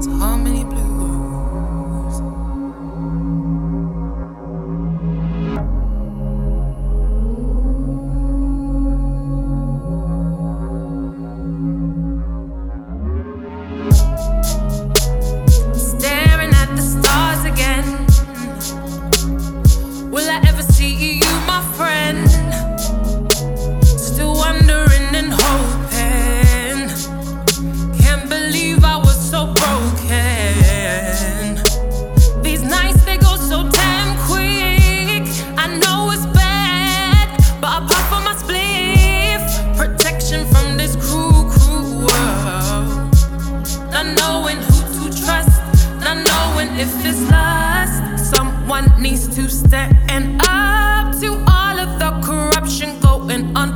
So how many blues? is. Someone needs to stand up to all of the corruption going on.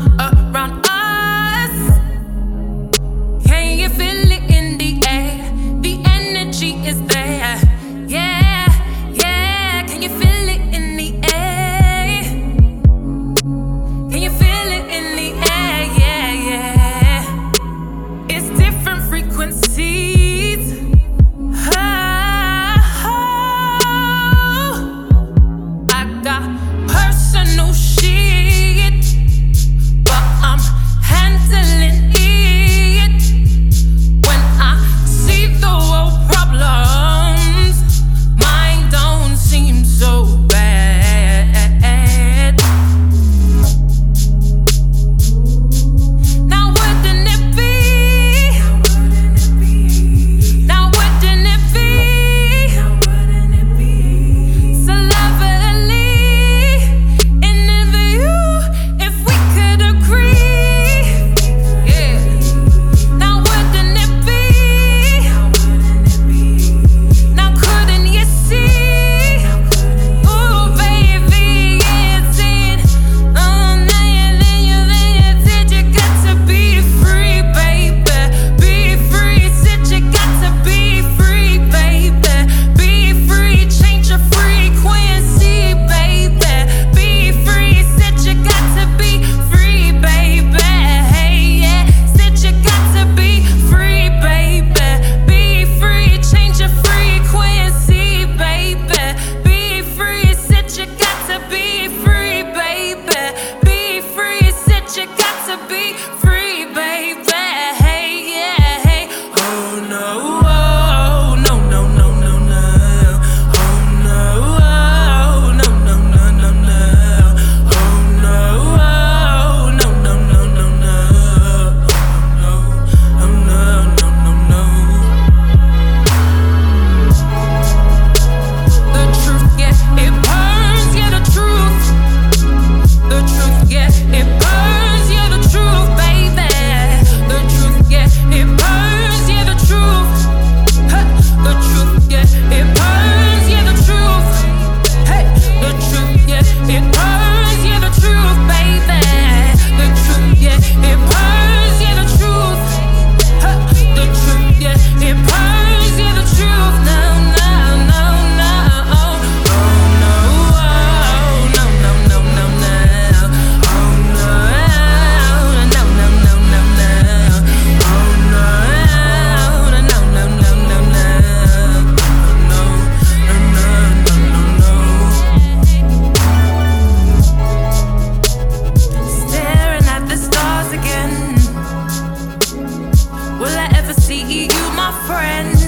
see you, my friend.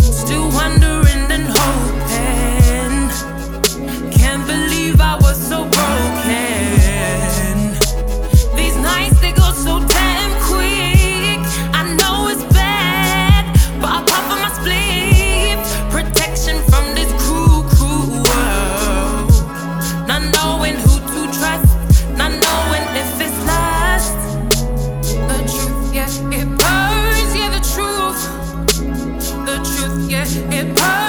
Still wondering. it pop.